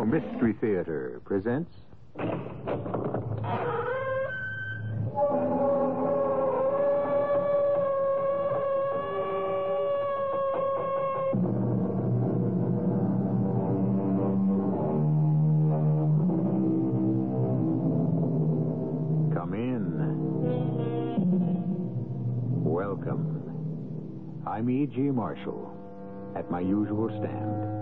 Oh, Mystery Theater presents. Come in. Welcome. I'm E.G. Marshall at my usual stand.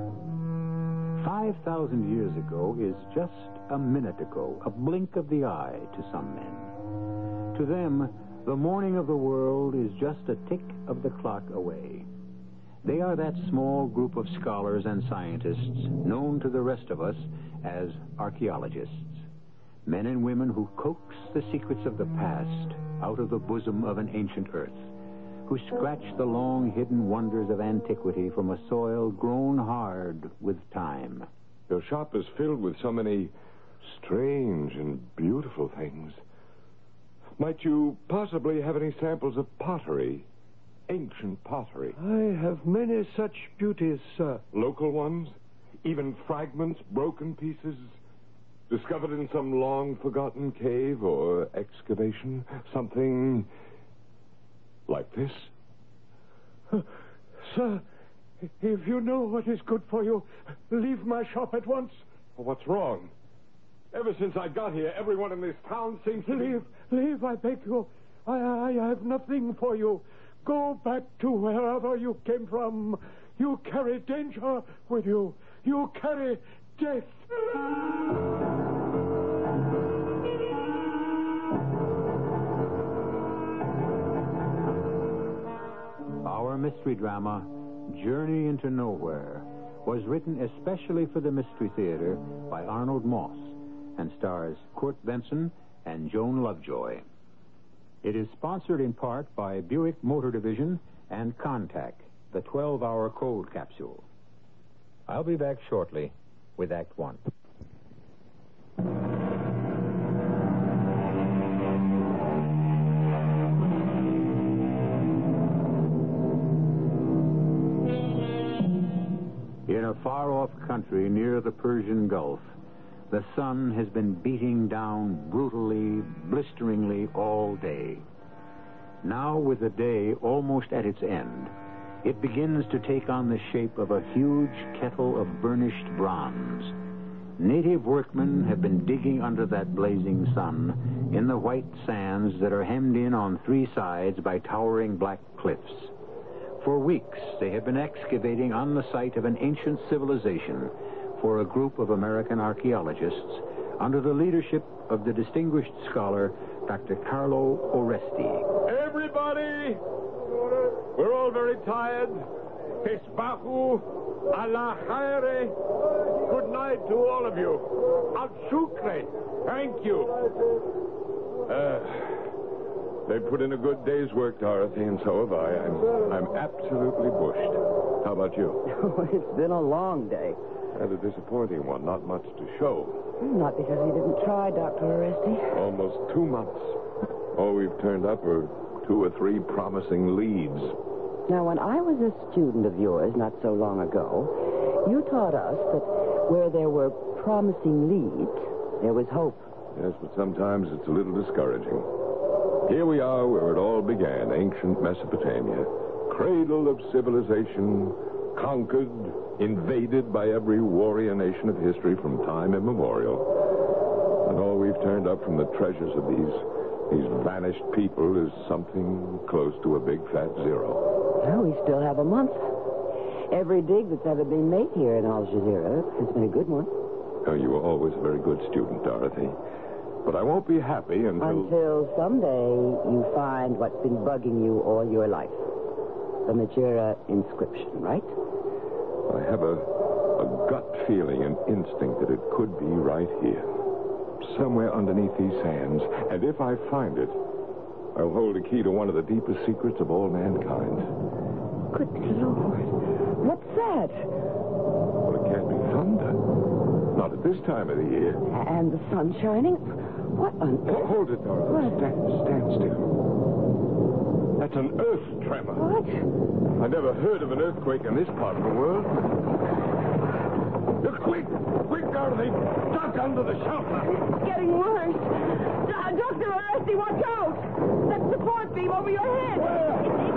5,000 years ago is just a minute ago, a blink of the eye to some men. To them, the morning of the world is just a tick of the clock away. They are that small group of scholars and scientists known to the rest of us as archaeologists. Men and women who coax the secrets of the past out of the bosom of an ancient earth, who scratch the long hidden wonders of antiquity from a soil grown hard with time. Your shop is filled with so many strange and beautiful things. Might you possibly have any samples of pottery? Ancient pottery. I have many such beauties, sir. Local ones? Even fragments, broken pieces? Discovered in some long forgotten cave or excavation? Something like this? Uh, sir, if you know what is good for you, leave my shop at once. What's wrong? Ever since I got here, everyone in this town seems to Leave, leave, I beg you. I, I have nothing for you. Go back to wherever you came from. You carry danger with you. You carry death. Mystery drama, Journey into Nowhere, was written especially for the Mystery Theater by Arnold Moss and stars Court Benson and Joan Lovejoy. It is sponsored in part by Buick Motor Division and Contac, the 12 hour cold capsule. I'll be back shortly with Act One. A far off country near the Persian Gulf, the sun has been beating down brutally, blisteringly all day. Now, with the day almost at its end, it begins to take on the shape of a huge kettle of burnished bronze. Native workmen have been digging under that blazing sun in the white sands that are hemmed in on three sides by towering black cliffs. For weeks, they have been excavating on the site of an ancient civilization for a group of American archaeologists under the leadership of the distinguished scholar Dr. Carlo Oresti. Everybody! We're all very tired. Allah khaire. Good night to all of you. Al shukre. Thank you. Uh, they put in a good day's work, Dorothy, and so have I. I'm, I'm absolutely bushed. How about you? Oh, it's been a long day. And a disappointing one. Not much to show. Not because you didn't try, Dr. Oresti. Almost two months. All we've turned up are two or three promising leads. Now, when I was a student of yours not so long ago, you taught us that where there were promising leads, there was hope. Yes, but sometimes it's a little discouraging. Here we are where it all began, ancient Mesopotamia. Cradle of civilization, conquered, invaded by every warrior nation of history from time immemorial. And all we've turned up from the treasures of these these vanished people is something close to a big fat zero. Well, we still have a month. Every dig that's ever been made here in Al Jazeera has been a good one. Oh, you were always a very good student, Dorothy. But I won't be happy until... Until someday you find what's been bugging you all your life. The Megaera inscription, right? I have a, a gut feeling, an instinct that it could be right here. Somewhere underneath these sands. And if I find it, I'll hold the key to one of the deepest secrets of all mankind. Good Lord. What's that? Well, it can't be thunder. Not at this time of the year. And the sun shining? What on Oh, earth? hold it, Dorothy. What? Stand, stand still. That's an earth tremor. What? I never heard of an earthquake in this part of the world. Look, quick! Quick, Dorothy, duck under the shelter. It's getting worse. Dr. Oresti, watch out! That support beam over your head. Where?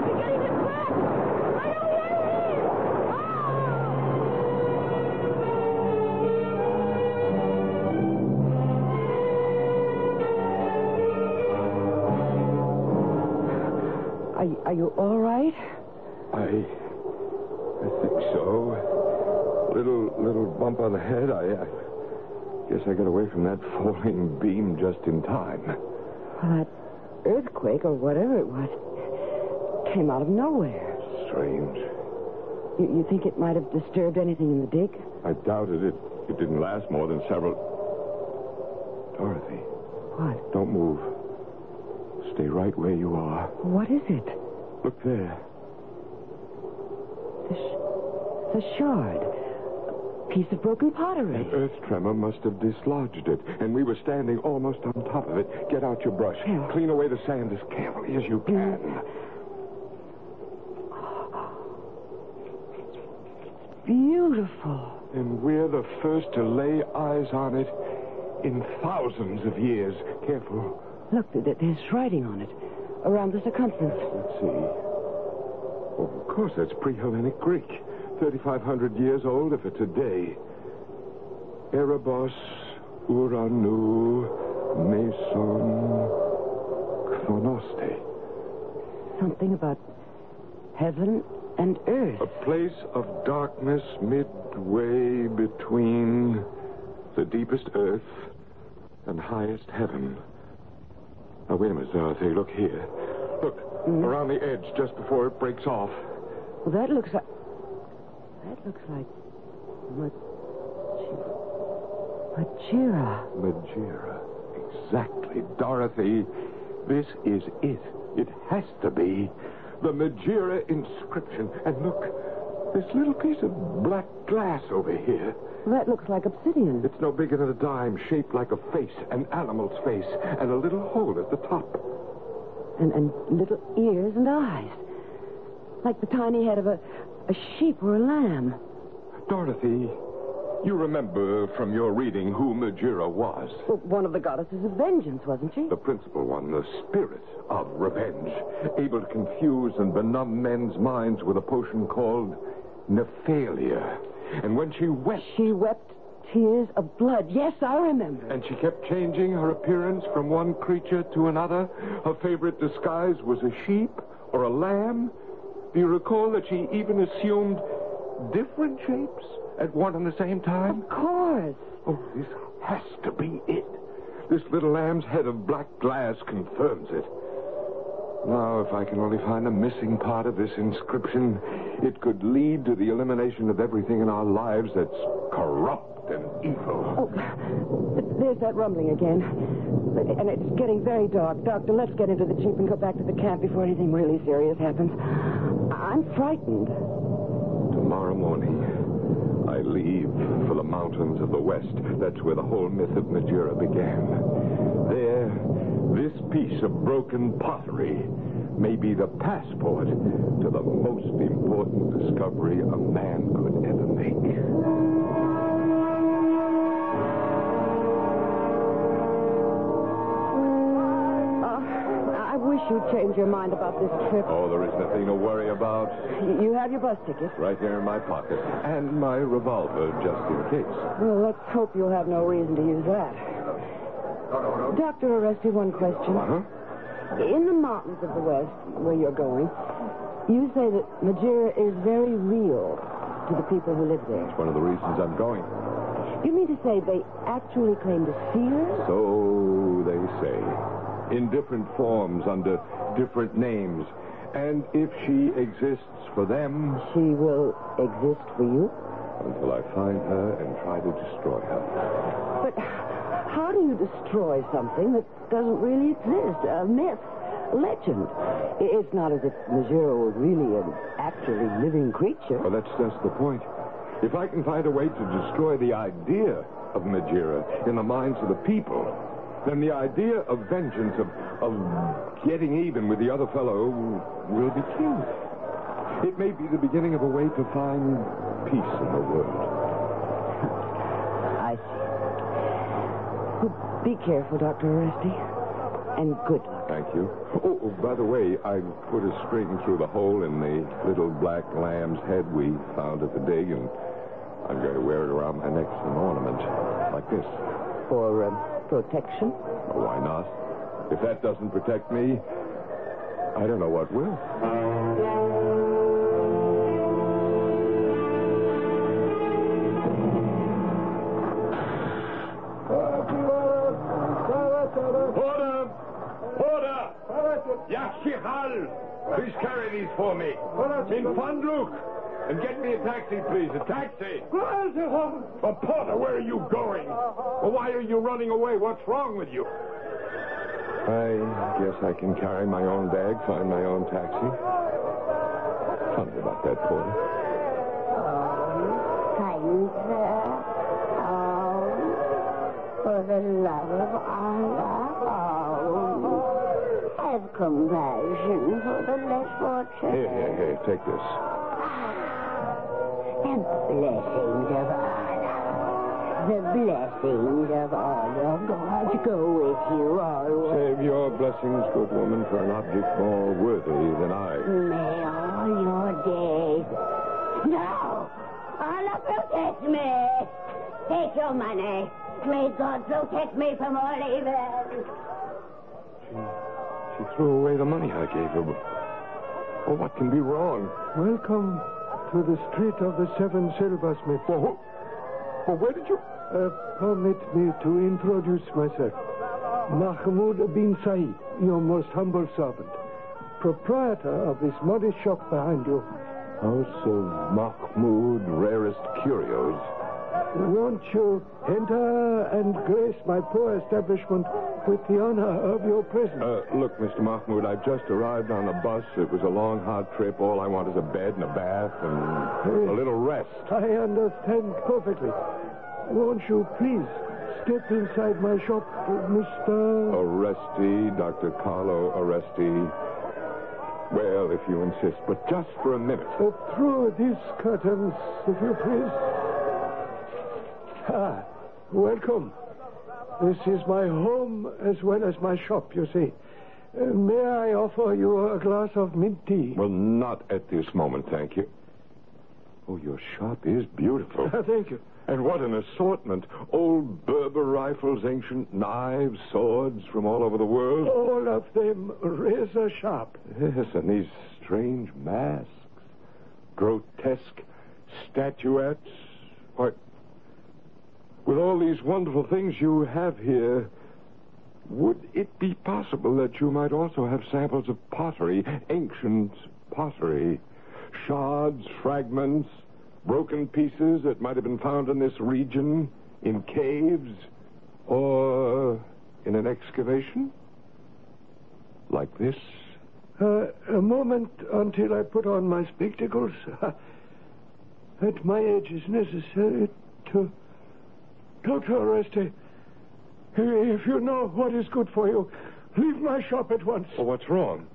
Are, you- are you all right? I. I think so. Little, little bump on the head. I. I guess I got away from that falling beam just in time. Well, that earthquake or whatever it was came out of nowhere. Strange. You, you think it might have disturbed anything in the dig? I doubted it. It didn't last more than several. Dorothy, What? don't move. Stay right where you are. What is it? Look there. The, sh- the shard. A piece of broken pottery. An earth tremor must have dislodged it, and we were standing almost on top of it. Get out your brush. Clean away the sand as carefully as you mm. can. Beautiful. And we're the first to lay eyes on it in thousands of years. Careful. Look, th- th- there's writing on it around the circumference. Let's see. Oh, of course, that's pre Hellenic Greek. 3,500 years old if it's a day. Erebos, Uranu, Meson, Chronoste. Something about heaven and earth. A place of darkness midway between the deepest earth and highest heaven. Now, wait a minute, Dorothy. Look here. Look, mm-hmm. around the edge just before it breaks off. Well, that looks like. That looks like. Megaera. Megaera. Exactly. Dorothy, this is it. It has to be. The Megaera inscription. And look, this little piece of black glass over here. That looks like obsidian. It's no bigger than a dime, shaped like a face, an animal's face, and a little hole at the top. And, and little ears and eyes. Like the tiny head of a, a sheep or a lamb. Dorothy, you remember from your reading who Megaera was. Well, one of the goddesses of vengeance, wasn't she? The principal one, the spirit of revenge, able to confuse and benumb men's minds with a potion called Nephalia. And when she wept, She wept tears of blood. Yes, I remember. and she kept changing her appearance from one creature to another, her favorite disguise was a sheep or a lamb. Do you recall that she even assumed different shapes at one and the same time? Of course. Oh, this has to be it. This little lamb's head of black glass confirms it. Now, if I can only find the missing part of this inscription, it could lead to the elimination of everything in our lives that's corrupt and evil. Oh, there's that rumbling again. And it's getting very dark. Doctor, let's get into the jeep and go back to the camp before anything really serious happens. I'm frightened. Tomorrow morning, I leave for the mountains of the west. That's where the whole myth of Megaera began. Piece of broken pottery may be the passport to the most important discovery a man could ever make. Uh, I wish you'd change your mind about this trip. Oh, there is nothing to worry about. You have your bus ticket. Right there in my pocket. And my revolver, just in case. Well, let's hope you'll have no reason to use that. Doctor Oresti, one question. Huh? In the mountains of the west, where you're going, you say that Megaera is very real to the people who live there. That's one of the reasons I'm going. You mean to say they actually claim to see her? So they say. In different forms, under different names. And if she exists for them, She will exist for you? until I find her and try to destroy her. But how do you destroy something that doesn't really exist? A myth, a legend. It's not as if Megaera was really an actually living creature. Well, that's just the point. If I can find a way to destroy the idea of Megaera in the minds of the people, then the idea of vengeance, of, of getting even with the other fellow, will be killed. It may be the beginning of a way to find peace in the world. I see. Be careful, Dr. Oresti. And good luck. Thank you. Oh, oh, by the way, I put a string through the hole in the little black lamb's head we found at the dig, and I'm going to wear it around my neck as an ornament, like this. For um, protection? Well, why not? If that doesn't protect me, I don't know what will. Please carry these for me. In Fundluk! And get me a taxi, please. A taxi. Oh, Porter, where are you going? Well, why are you running away? What's wrong with you? I guess I can carry my own bag, find my own taxi. Tell me about that, Porter. Kind sir. Oh, for the love of Allah. Oh, have compassion for the less fortunate. Here, here, here. Take this. The blessings of Allah. The blessings of Allah. God go with you always. Save your blessings, good woman, for an object more worthy than I. May all your days. No! Allah protect me! Take your money. May God protect me from all evil. She threw away the money I gave her. Well, what can be wrong? Welcome to the street of the seven silversmiths. Well, well where did you... Uh, permit me to introduce myself. Mahmoud bin Said, your most humble servant. Proprietor of this modest shop behind you. House of Mahmoud, rarest curios. Won't you enter and grace my poor establishment with the honor of your presence? Uh, look, Mr. Mahmoud, I've just arrived on a bus. It was a long, hard trip. All I want is a bed and a bath and a little rest. I understand perfectly. Won't you please step inside my shop, Mr. Oresti, Dr. Carlo Oresti. Well, if you insist, but just for a minute. Uh, through these curtains, if you please. Ah, welcome. This is my home as well as my shop, you see. Uh, may I offer you a glass of mint tea? Well, not at this moment, thank you. Oh, your shop is beautiful. Thank you. And what an assortment. Old Berber rifles, ancient knives, swords from all over the world. All of them razor sharp. Yes, and these strange masks, grotesque statuettes. Why, with all these wonderful things you have here, would it be possible that you might also have samples of pottery, ancient pottery, shards, fragments, broken pieces that might have been found in this region, in caves, or in an excavation? Like this? Uh, a moment until I put on my spectacles. At my age, it's necessary to. Dr. Oreste, if you know what is good for you, leave my shop at once. Well, what's wrong?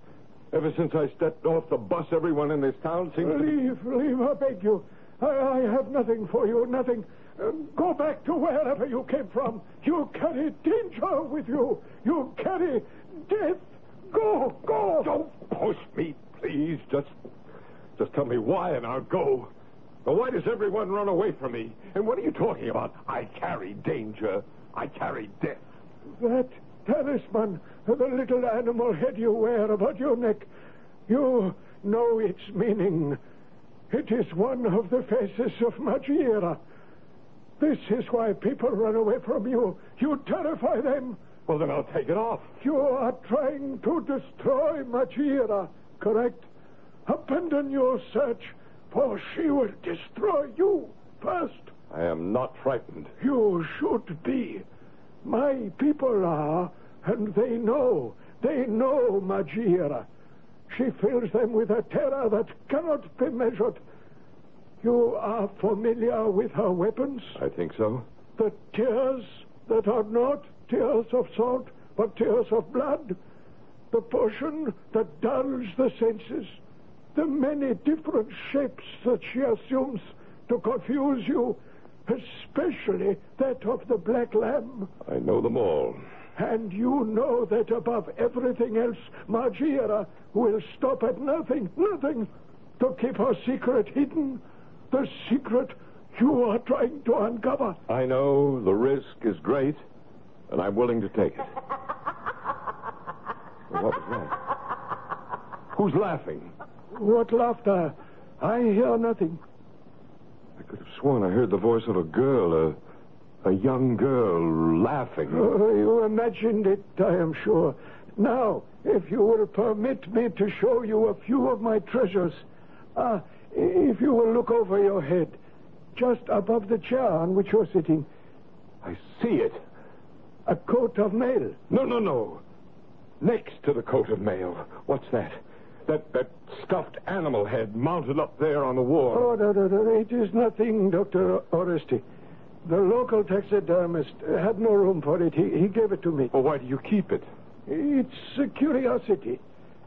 Ever since I stepped off the bus, everyone in this town seems to be... Leave, leave, I beg you. I, I have nothing for you, nothing. Uh, go back to wherever you came from. You carry danger with you. You carry death. Go, go. Don't push me, please. Just, just tell me why, and I'll go. Now, why does everyone run away from me? And what are you talking about? I carry danger. I carry death. That talisman, the little animal head you wear about your neck, you know its meaning. It is one of the faces of Megaera. This is why people run away from you. You terrify them. Well, then I'll take it off. You are trying to destroy Megaera, correct? Abandon your search, for she will destroy you first. I am not frightened. You should be. My people are, and they know. They know Megaera. She fills them with a terror that cannot be measured. You are familiar with her weapons? I think so. The tears that are not tears of salt, but tears of blood. The potion that dulls the senses. The many different shapes that she assumes to confuse you. especially that of the Black Lamb. I know them all. And you know that above everything else, Megaera will stop at nothing, nothing, to keep her secret hidden. The secret you are trying to uncover. I know the risk is great, and I'm willing to take it. what was that? Who's laughing? What laughter? I hear nothing. I could have sworn I heard the voice of a girl, a, a young girl, laughing. Oh, you imagined it, I am sure. Now, if you will permit me to show you a few of my treasures. Ah, if you will look over your head, just above the chair on which you're sitting, I see it. a coat of mail. No, no, no. Next to the coat of mail. What's that? That that stuffed animal head mounted up there on the wall. Oh, no, no, no, it is nothing, Dr. Oresti. The local taxidermist had no room for it. He, he gave it to me. Well, why do you keep it? It's a curiosity.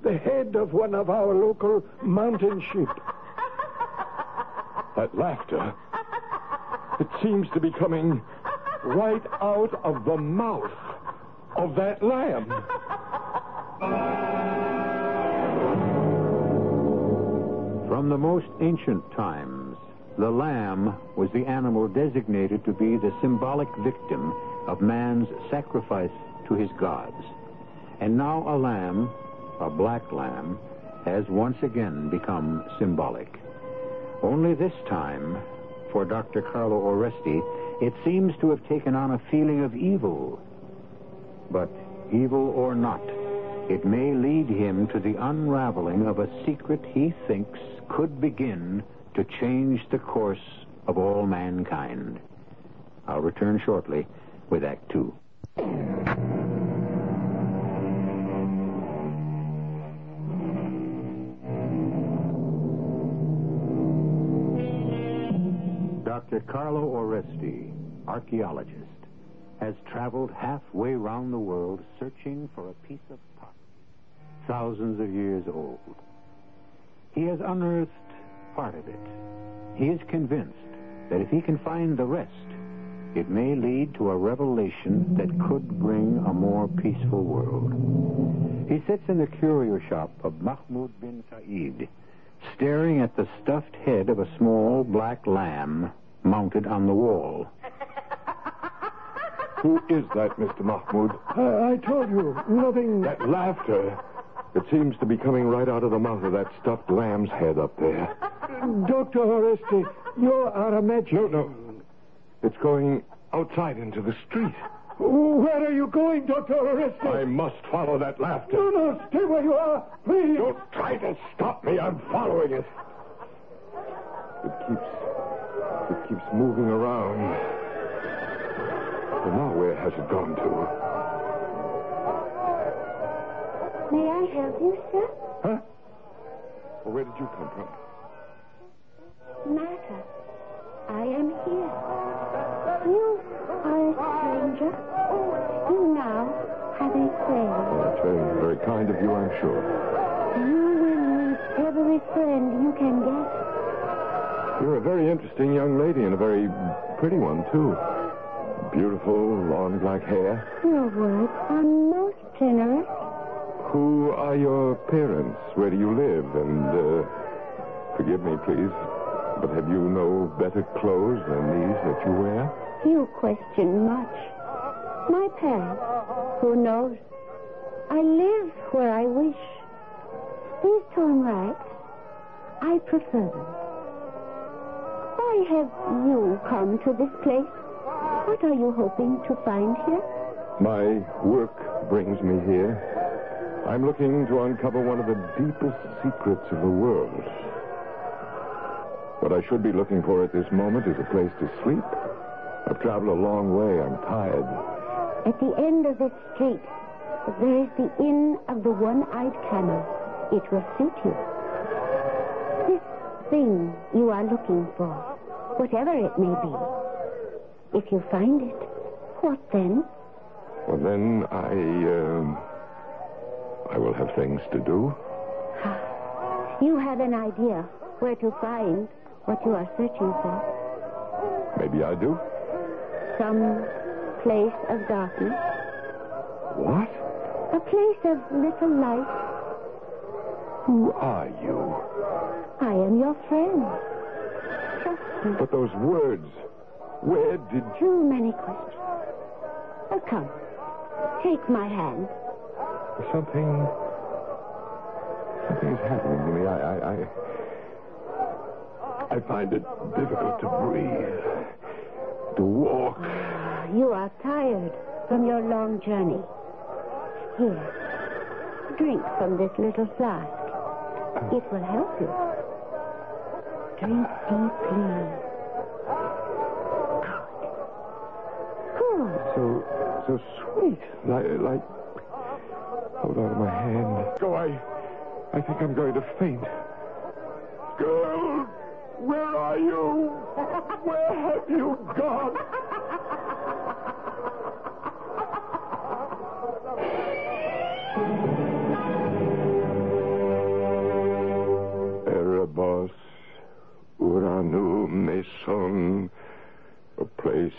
The head of one of our local mountain sheep. That laughter. It seems to be coming right out of the mouth of that lamb. From the most ancient times, the lamb was the animal designated to be the symbolic victim of man's sacrifice to his gods. And now a lamb, a black lamb, has once again become symbolic. Only this time, for Dr. Carlo Oresti, it seems to have taken on a feeling of evil. But evil or not, it may lead him to the unraveling of a secret he thinks could begin to change the course of all mankind. I'll return shortly with Act Two. Dr. Carlo Oresti, archaeologist, has traveled halfway round the world searching for a piece of thousands of years old. He has unearthed part of it. He is convinced that if he can find the rest, it may lead to a revelation that could bring a more peaceful world. He sits in the curio shop of Mahmoud bin Said, staring at the stuffed head of a small black lamb mounted on the wall. Who is that, Mr. Mahmoud? I, I told you, nothing. That laughter. It seems to be coming right out of the mouth of that stuffed lamb's head up there. Dr. Oresti, you are a magic. No, no. It's going outside into the street. Where are you going, Dr. Oresti? I must follow that laughter. No, no, stay where you are, please. Don't try to stop me. I'm following it. It keeps. It keeps moving around. Well, now where has it gone to? May I help you, sir? Huh? Well, where did you come from? Matter. I am here. You are a stranger. Oh, you now have a friend. Well, that's very, very kind of you, I'm sure. You will meet every friend you can get. You're a very interesting young lady and a very pretty one, too. Beautiful, long black hair. Your words are most generous. Who are your parents? Where do you live? And, uh, forgive me, please, but have you no better clothes than these that you wear? You question much. My parents, who knows? I live where I wish. These torn rags, I prefer them. Why have you come to this place? What are you hoping to find here? My work brings me here. I'm looking to uncover one of the deepest secrets of the world. What I should be looking for at this moment is a place to sleep. I've traveled a long way. I'm tired. At the end of this street, there is the Inn of the One-Eyed Camel. It will suit you. This thing you are looking for, whatever it may be, if you find it, what then? Well, then I, um, I will have things to do. You have an idea where to find what you are searching for. Maybe I do. Some place of darkness. What? A place of little light. Who are you? I am your friend. Trust me. But those words. Where did you. Too many questions. Oh, come. Take my hand. Something. Something is happening to me. I. I, I, I find it difficult to breathe. To walk. You are tired from your long journey. Here. Drink from this little flask. It will help you. Drink deeply. Good. So. so sweet. Like. like hold on to my hand. Go, I. I think I'm going to faint. Girl! Where are you? Where have you gone? Erebos, Uranu, Mason, a place,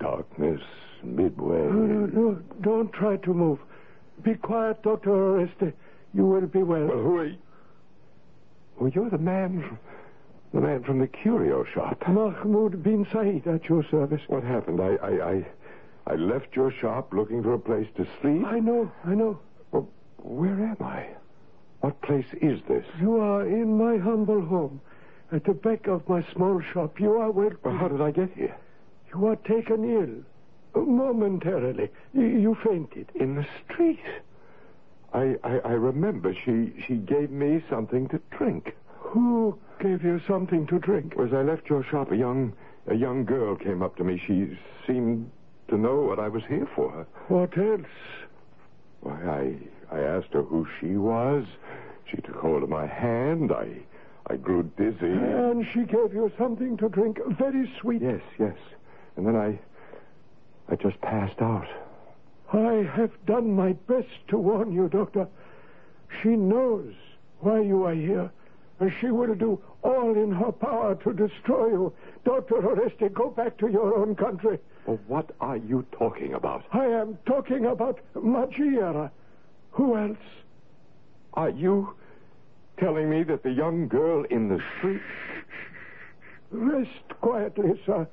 darkness, midway. No, no, no. Don't try to move. Be quiet, Dr. Oreste. You will be well. Well, who are you? Well, you're the man, from, the man from the curio shop. Mahmoud bin Said at your service. What happened? I, I, I, I left your shop looking for a place to sleep. I know, I know. Well, where am I? What place is this? You are in my humble home. At the back of my small shop. You are welcome. Well, how did I get here? You are taken ill. Momentarily. You, fainted. In the street. I, I, I remember she, she gave me something to drink. Who gave you something to drink? As I left your shop, a young, a young girl came up to me. She seemed to know what I was here for. What else? Why, I, I asked her who she was. She took hold of my hand. I, I grew dizzy. And she gave you something to drink. Very sweet. Yes, yes. And then I, I just passed out. I have done my best to warn you, Doctor. She knows why you are here, and she will do all in her power to destroy you. Dr. Oreste, go back to your own country. Well, what are you talking about? I am talking about Megaera. Who else? Are you telling me that the young girl in the street. Rest quietly, sir.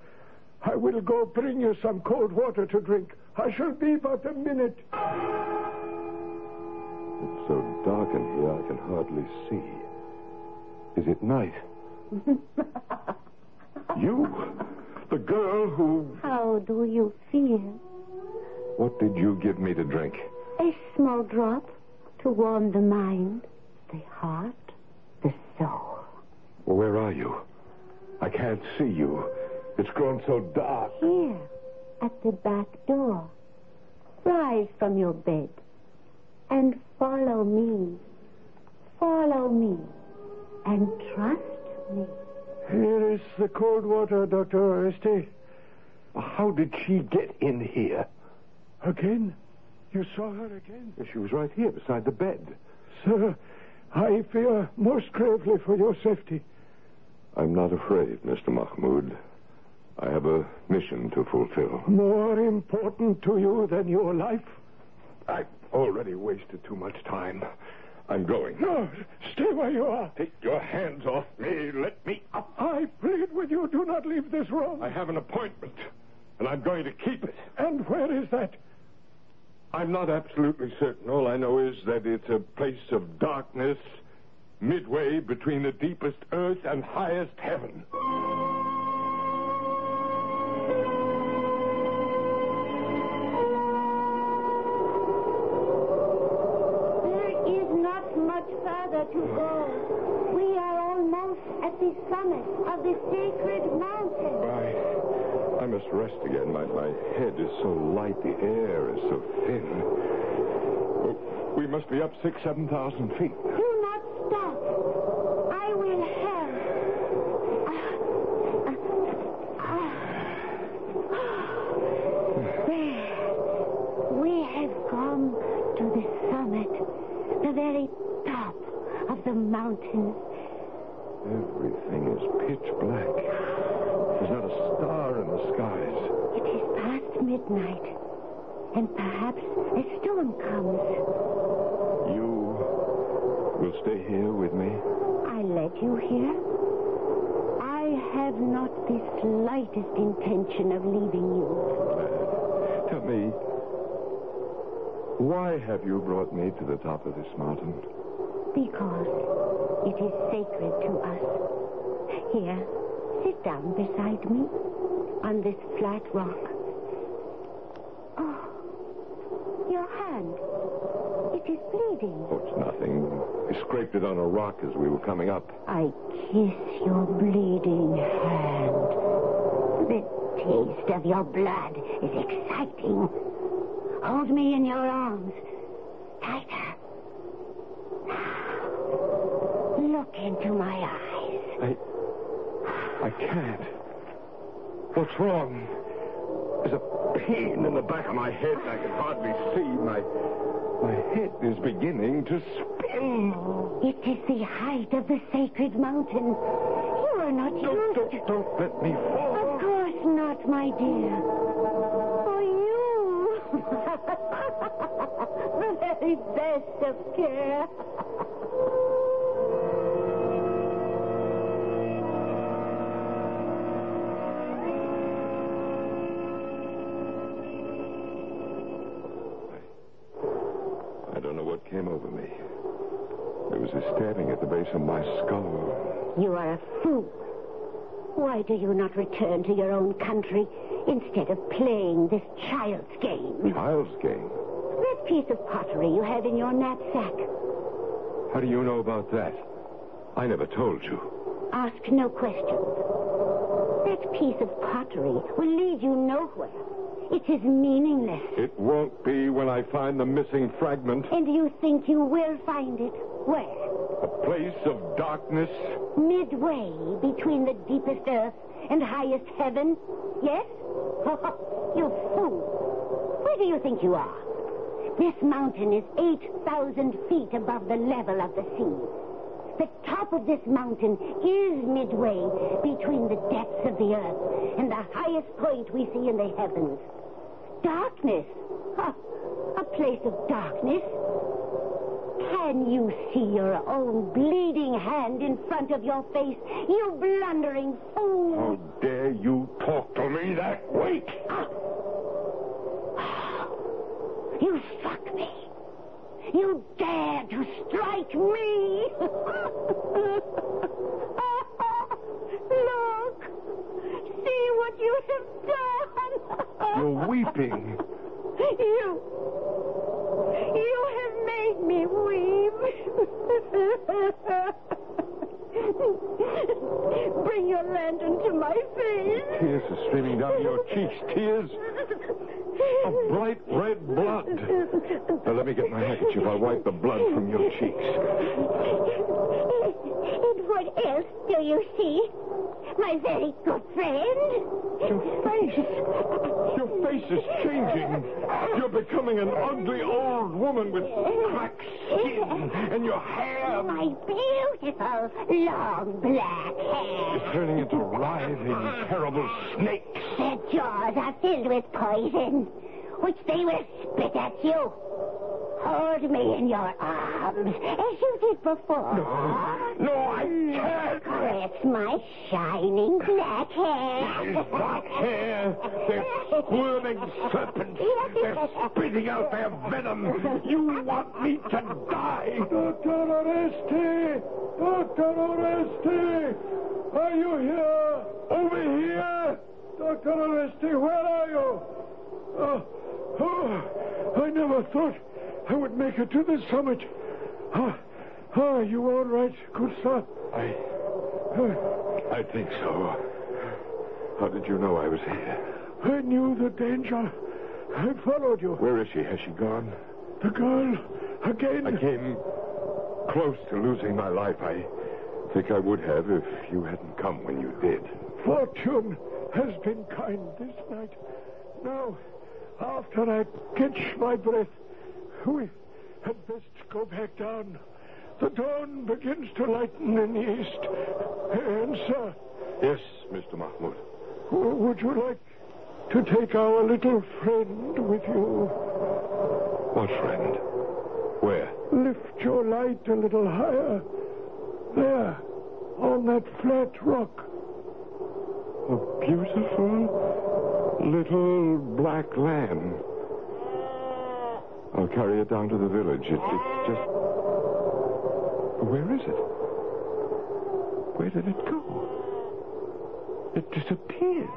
I will go bring you some cold water to drink. I shall be but a minute. It's so dark in here I can hardly see. Is it night? you? The girl who. How do you feel? What did you give me to drink? A small drop to warm the mind, the heart, the soul. Well, where are you? I can't see you. It's grown so dark. Here, at the back door. Rise from your bed and follow me. Follow me and trust me. Here is the cold water, Dr. Oreste. How did she get in here? Again? You saw her again? She was right here beside the bed. Sir, I fear most gravely for your safety. I'm not afraid, Mr. Mahmoud. I have a mission to fulfill. More important to you than your life? I've already wasted too much time. I'm going. No, stay where you are. Take your hands off me. Let me up. I plead with you, do not leave this room. I have an appointment, and I'm going to keep it. And where is that? I'm not absolutely certain. All I know is that it's a place of darkness, midway between the deepest earth and highest heaven. Much further to go. We are almost at the summit of the sacred mountain. I, I must rest again. My, my head is so light, the air is so thin. Oh, We must be up six, seven thousand feet. Do not stop. I will help. There. We have come to the summit, the very top of the mountain. Everything is pitch black. There's not a star in the skies. It is past midnight, and perhaps a storm comes. You will stay here with me? I led you here. I have not the slightest intention of leaving you. Tell me, why have you brought me to the top of this mountain? Because it is sacred to us. Here, sit down beside me on this flat rock. Oh, your hand. It is bleeding. Oh, it's nothing. I scraped it on a rock as we were coming up. I kiss your bleeding hand. The oh. taste of your blood is exciting. Hold me in your arms. Tighter. Now, look into my eyes. I. I can't. What's wrong? There's a pain in the back of my head. I can hardly see. My. My head is beginning to spin. It is the height of the sacred mountain. You are not Don't, used don't, don't let me fall. Of course not, my dear. For you. the very best of care. Of my skull. You are a fool. Why do you not return to your own country instead of playing this child's game? Child's game. That piece of pottery you have in your knapsack. How do you know about that? I never told you. Ask no questions. That piece of pottery will lead you nowhere. It is meaningless. It won't be when I find the missing fragment. And you think you will find it? Where? Place of darkness. Midway between the deepest earth and highest heaven? Yes? you fool. Where do you think you are? This mountain is 8,000 feet above the level of the sea. The top of this mountain is midway between the depths of the earth and the highest point we see in the heavens. Darkness. Huh. A place of darkness. Can you see your own bleeding hand in front of your face? You blundering fool. How dare you talk to me that way? You struck me. You dare to strike me. Look. See what you have done. You're weeping. You. You have made me weep. Bring your lantern to my face. Tears are streaming down your cheeks. Tears of bright red blood. Now, let me get my handkerchief. I'll wipe the blood from your cheeks. And what else do you see? My very good friend. Your face. Your face is changing. You're becoming an ugly old woman with cracked skin and your hair. My beautiful long black hair. You're turning into writhing, terrible snakes. Their jaws are filled with poison, which they will spit at you. Hold me in your arms, as you did before. No, no, I can't. Caress my shining black hair. These black hair, they're squirming serpents. They're spitting out their venom. You want me to die. Dr. Oreste! Dr. Oreste! Are you here? Over here. Dr. Oreste, where are you? Oh, oh, I never thought I would make it to the summit. Oh, oh, are you all right, good sir? I. I think so. How did you know I was here? I knew the danger. I followed you. Where is she? Has she gone? The girl, again. I came close to losing my life. I think I would have if you hadn't come when you did. Fortune has been kind this night. Now, after I catch my breath, we had best go back down. The dawn begins to lighten in the east. And, sir, Yes, Mr. Mahmoud. would you like to take our little friend with you? What friend? Where? Lift your light a little higher. There, on that flat rock. A beautiful little black lamb. I'll carry it down to the village. It, it just. Where is it? Where did it go? It disappeared.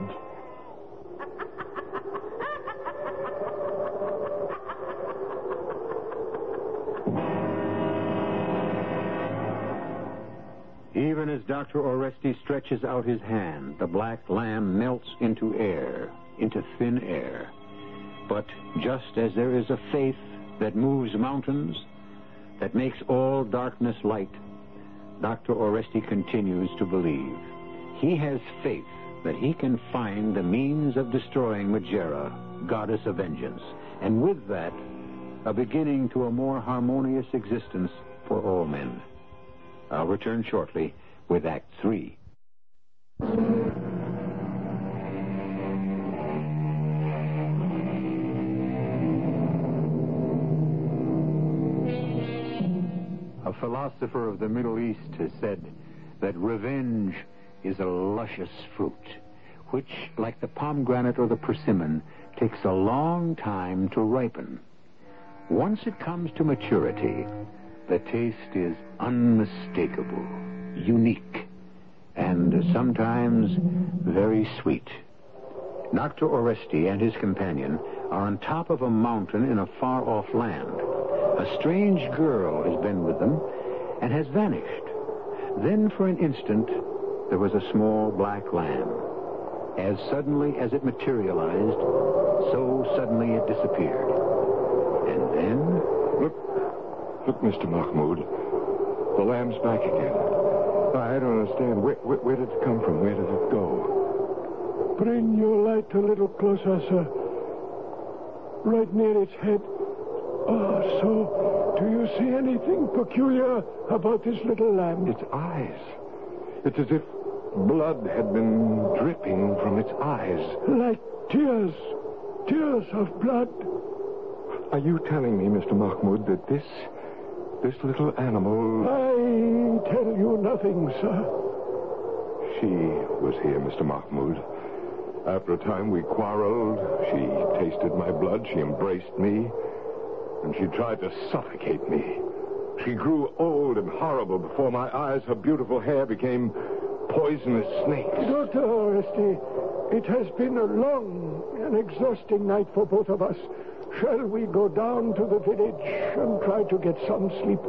Even as Dr. Oresti stretches out his hand, the black lamb melts into air, into thin air. But just as there is a faith that moves mountains, that makes all darkness light, Dr. Oresti continues to believe. He has faith that he can find the means of destroying Megaera, goddess of vengeance, and with that, a beginning to a more harmonious existence for all men. I'll return shortly with Act Three. Philosopher of the Middle East has said that revenge is a luscious fruit, which, like the pomegranate or the persimmon, takes a long time to ripen. Once it comes to maturity, the taste is unmistakable, unique, and sometimes very sweet. Dr. Oresti and his companion are on top of a mountain in a far off land. A strange girl has been with them and has vanished. Then, for an instant, there was a small black lamb. As suddenly as it materialized, so suddenly it disappeared. And then, Look, look, Mr. Mahmoud. The lamb's back again. I don't understand. Where, where, where did it come from? Where did it go? Bring your light a little closer, sir. Right near its head. Ah, so do you see anything peculiar about this little lamb? Its eyes. It's as if blood had been dripping from its eyes. Like tears. Tears of blood. Are you telling me, Mr. Mahmoud, that this this little animal I tell you nothing, sir. she was here, Mr. Mahmoud? After a time we quarreled. She tasted my blood, she embraced me, and she tried to suffocate me. She grew old and horrible before my eyes. Her beautiful hair became poisonous snakes. Dr. Oresti, it has been a long and exhausting night for both of us. Shall we go down to the village and try to get some sleep?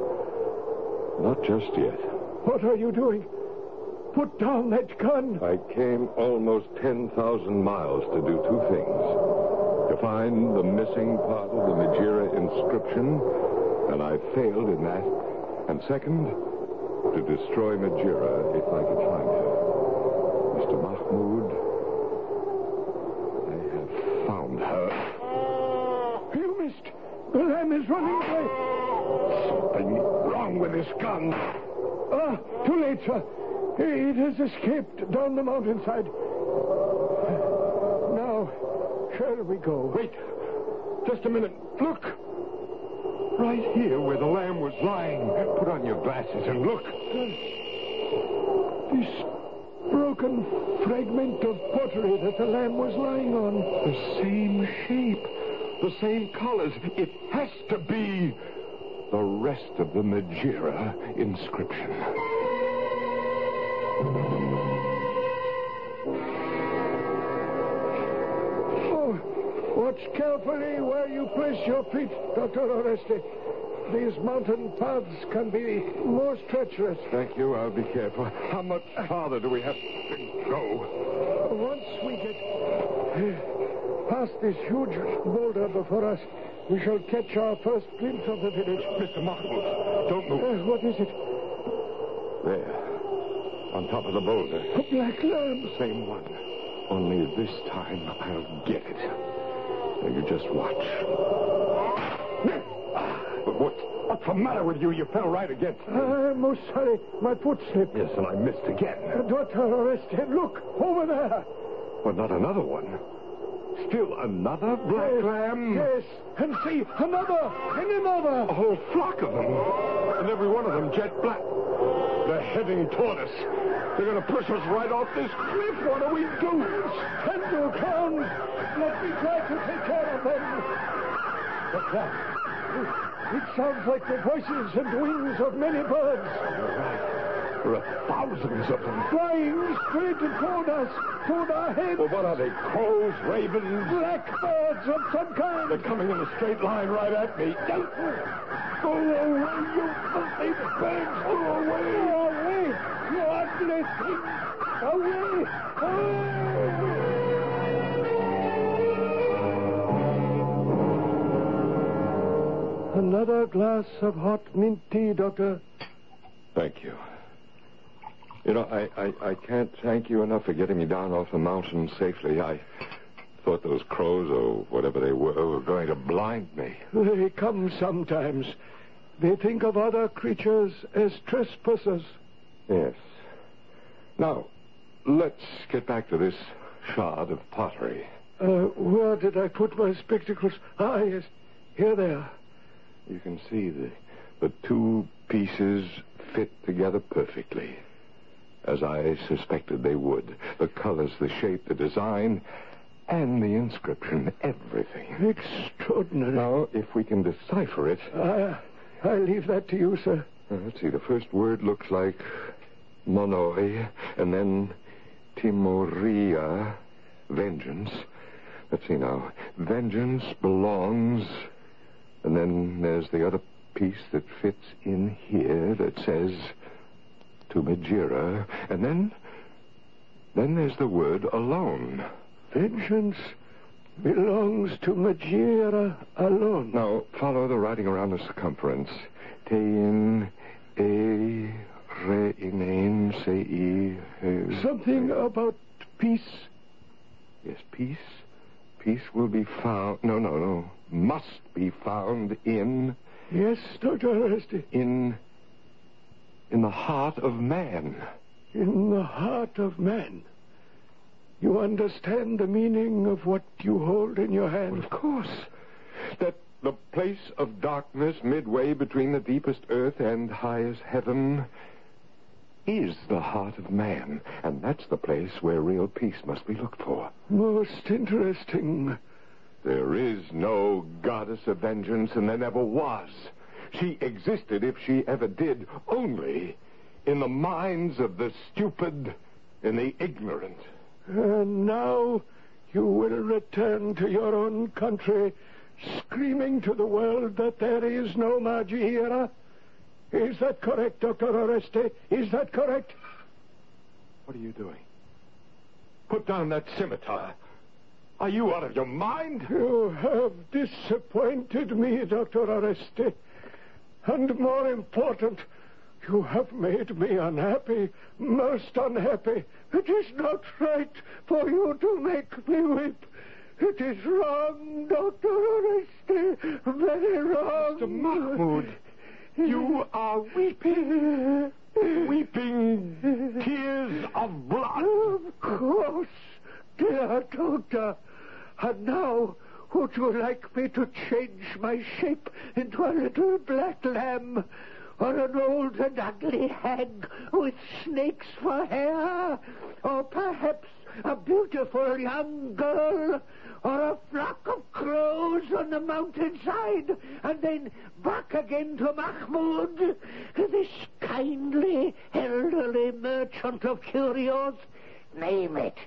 Not just yet. What are you doing? Put down that gun. I came almost 10,000 miles to do two things. Find the missing part of the Megaera inscription, and I failed in that. And second, to destroy Megaera if I could find her. Mr. Mahmoud, I have found her. You missed. The lamb is running away. Something wrong with this gun. Ah, too late, sir. It has escaped down the mountainside. Now, shall we go? Wait. Just a minute. Look. Right here where the lamb was lying. Put on your glasses and look. This broken fragment of pottery that the lamb was lying on. The same shape. The same colors. It has to be the rest of the Megaera inscription. Watch carefully where you place your feet, Dr. Oresti. These mountain paths can be most treacherous. Thank you. I'll be careful. How much farther do we have to go? Once we get past this huge boulder before us, we shall catch our first glimpse of the village. Mr. Mahmoud, don't move. Uh, what is it? There. On top of the boulder. A black lamb. Same one. Only this time I'll get it. You just watch. But what, what What's the matter with you? You fell right against me. I'm most sorry. My foot slipped. Yes, and I missed again. Uh, Dr. Oresti, look, over there. But not another one. Still another black yes, lamb? Yes, and see, another, and another. A whole flock of them. And every one of them jet black. They're heading toward us. They're going to push us right off this cliff. What do we do? Stand your ground. Let me try to take care of them. What's that? It sounds like the voices and wings of many birds. There are thousands of them. Flying straight toward us, toward our heads. Well, what are they? Crows, ravens? Blackbirds of some kind. They're coming in a straight line right at me. Don't! Go away, you filthy birds! Go away! Away, you ugly thing! Away! Away! Another glass of hot mint tea, Doctor. Thank you. You know, I, I, I can't thank you enough for getting me down off the mountain safely. I thought those crows, or whatever they were, were going to blind me. They come sometimes. They think of other creatures as trespassers. Yes. Now, let's get back to this shard of pottery. Uh, where did I put my spectacles? Ah, yes. Here they are. You can see the, the two pieces fit together perfectly. As I suspected they would. The colors, the shape, the design, and the inscription, everything. Extraordinary. Now, if we can decipher it. I, I leave that to you, sir. Let's see, the first word looks like monoi, and then timoria, vengeance. Let's see now. Vengeance belongs. And then there's the other piece that fits in here that says to Megaera. And then. Then there's the word alone. Vengeance belongs to Majira alone. Now, follow the writing around the circumference. Tein, e, re, inain, se, e, eh, he. Eh, Something about peace. Yes, peace. Peace will be found. No, no, no. Must be found in. Yes, Dr. Oresti. In. In the heart of man. In the heart of man. You understand the meaning of what you hold in your hand? Well, of course. That the place of darkness midway between the deepest earth and highest heaven is the heart of man. And that's the place where real peace must be looked for. Most interesting. There is no goddess of vengeance, and there never was. She existed, if she ever did, only in the minds of the stupid and the ignorant. And now you will return to your own country, screaming to the world that there is no Megaera. Is that correct, Dr. Oresti? Is that correct? What are you doing? Put down that scimitar. Are you out of your mind? You have disappointed me, Dr. Oresti. And more important, you have made me unhappy, most unhappy. It is not right for you to make me weep. It is wrong, Dr. Oresti. Very wrong. Mr. Mahmoud, you are weeping. Weeping tears of blood. Of course, dear doctor. And now, would you like me to change my shape into a little black lamb? Or an old and ugly hag with snakes for hair? Or perhaps a beautiful young girl? Or a flock of crows on the mountainside? And then back again to Mahmoud, this kindly, elderly merchant of curios? Name it.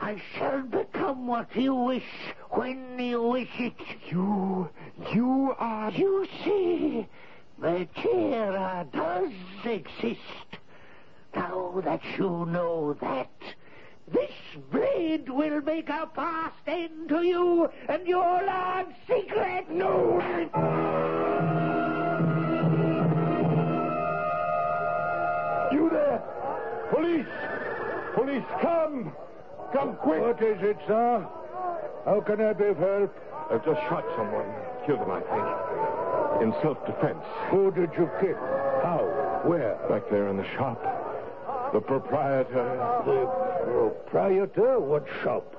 I shall become what you wish when you wish it. You, you are. You see, Megaera does exist. Now that you know that, this blade will make a fast end to you and your large secret. No. You there! Police! Police, come! Come quick! What is it, sir? How can I be of help? I've just shot someone. Killed him, I think. in self-defense. Who did you kill? How? Where? Back there in the shop. The proprietor. The proprietor? What shop?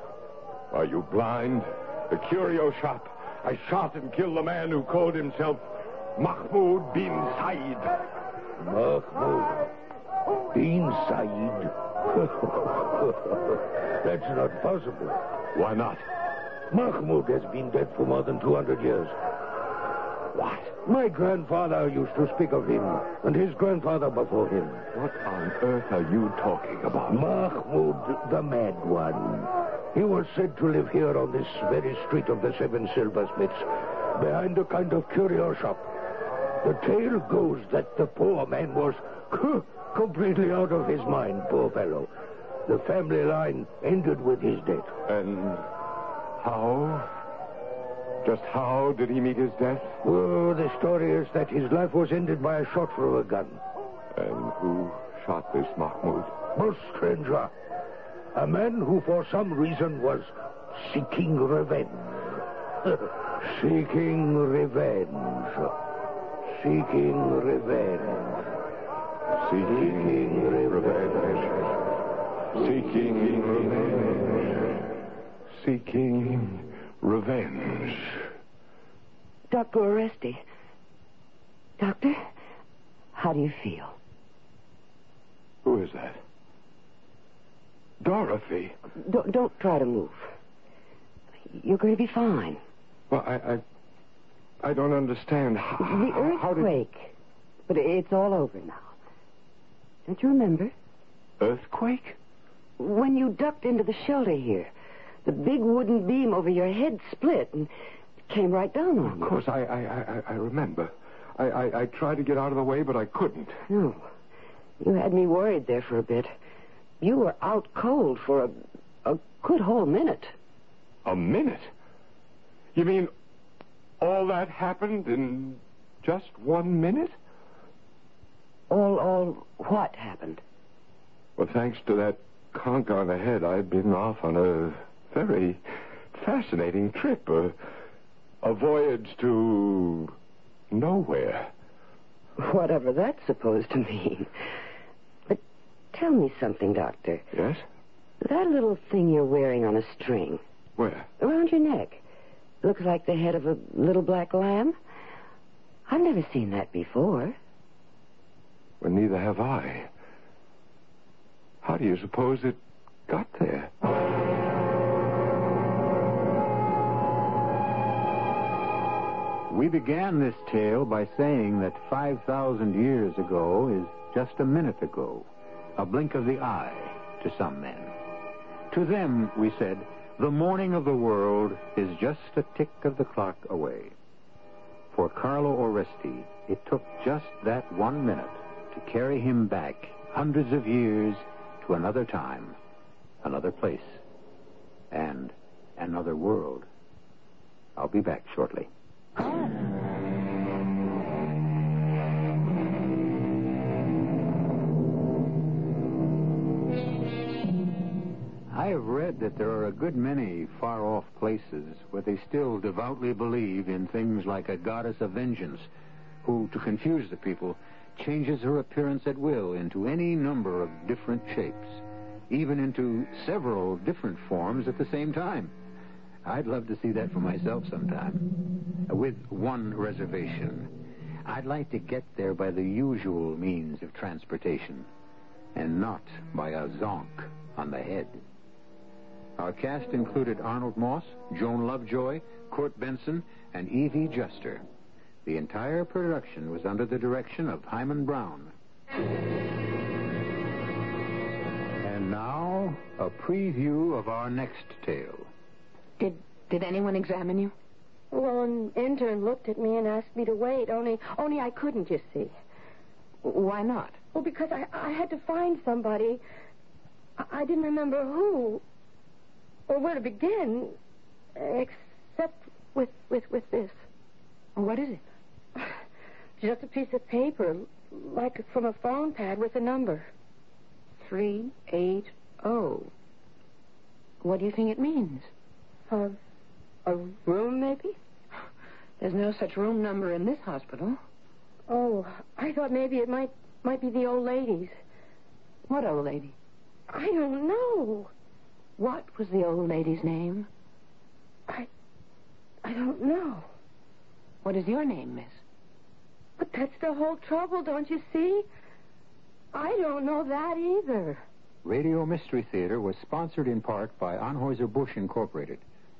Are you blind? The curio shop. I shot and killed the man who called himself Mahmoud bin Said. Mahmoud bin Said. That's not possible. Why not? Mahmoud has been dead for more than 200 years. My grandfather used to speak of him, and his grandfather before him. What on earth are you talking about? Mahmoud, the mad one. He was said to live here on this very street of the Seven Silversmiths, behind a kind of curio shop. The tale goes that the poor man was completely out of his mind, poor fellow. The family line ended with his death. And how? Just how did he meet his death? Oh, the story is that his life was ended by a shot from a gun. And who shot this Mahmoud? A stranger. A man who, for some reason, was seeking revenge. seeking revenge. Seeking revenge. Seeking revenge. Seeking revenge. Seeking revenge. Dr. Oresti. Doctor, how do you feel? Who is that? Dorothy. Don't, don't try to move. You're going to be fine. Well, I, I, I don't understand. How, The how did- earthquake. But it's all over now. Don't you remember? Earthquake? When you ducked into the shelter here, the big wooden beam over your head split and came right down on you. Of course, I, I, I, I remember. I, I, I tried to get out of the way, but I couldn't. No. You had me worried there for a bit. You were out cold for a, a good whole minute. A minute? You mean all that happened in just one minute? All, all what happened? Well, thanks to that conk on the head, I've been off on a very fascinating trip. A, a voyage to nowhere. Whatever that's supposed to mean. But tell me something, Doctor. Yes? That little thing you're wearing on a string, Where? around your neck, looks like the head of a little black lamb. I've never seen that before. Well, neither have I. How do you suppose it got there? We began this tale by saying that 5,000 years ago is just a minute ago, a blink of the eye to some men. To them, we said, the morning of the world is just a tick of the clock away. For Carlo Oresti, it took just that one minute to carry him back hundreds of years to another time, another place, and another world. I'll be back shortly. Oh. I have read that there are a good many far off places where they still devoutly believe in things like a goddess of vengeance, who, to confuse the people, changes her appearance at will into any number of different shapes, even into several different forms at the same time. I'd love to see that for myself sometime. Uh, with one reservation. I'd like to get there by the usual means of transportation, and not by a zonk on the head. Our cast included Arnold Moss, Joan Lovejoy, Court Benson, and Evie Juster. The entire production was under the direction of Himan Brown. And now, a preview of our next tale. Did did anyone examine you? Well, an intern looked at me and asked me to wait. Only, only I couldn't. You see. Why not? Well, because I, I had to find somebody. I, I didn't remember who or where to begin, except with with with this. What is it? Just a piece of paper, like from a phone pad with a number. Three eight oh. What do you think it means? A, a room, maybe? There's no such room number in this hospital. Oh, I thought maybe it might might be the old lady's. What old lady? I don't know. What was the old lady's name? I I don't know. What is your name, miss? But that's the whole trouble, don't you see? I don't know that either. Radio Mystery Theater was sponsored in part by Anheuser-Busch Incorporated,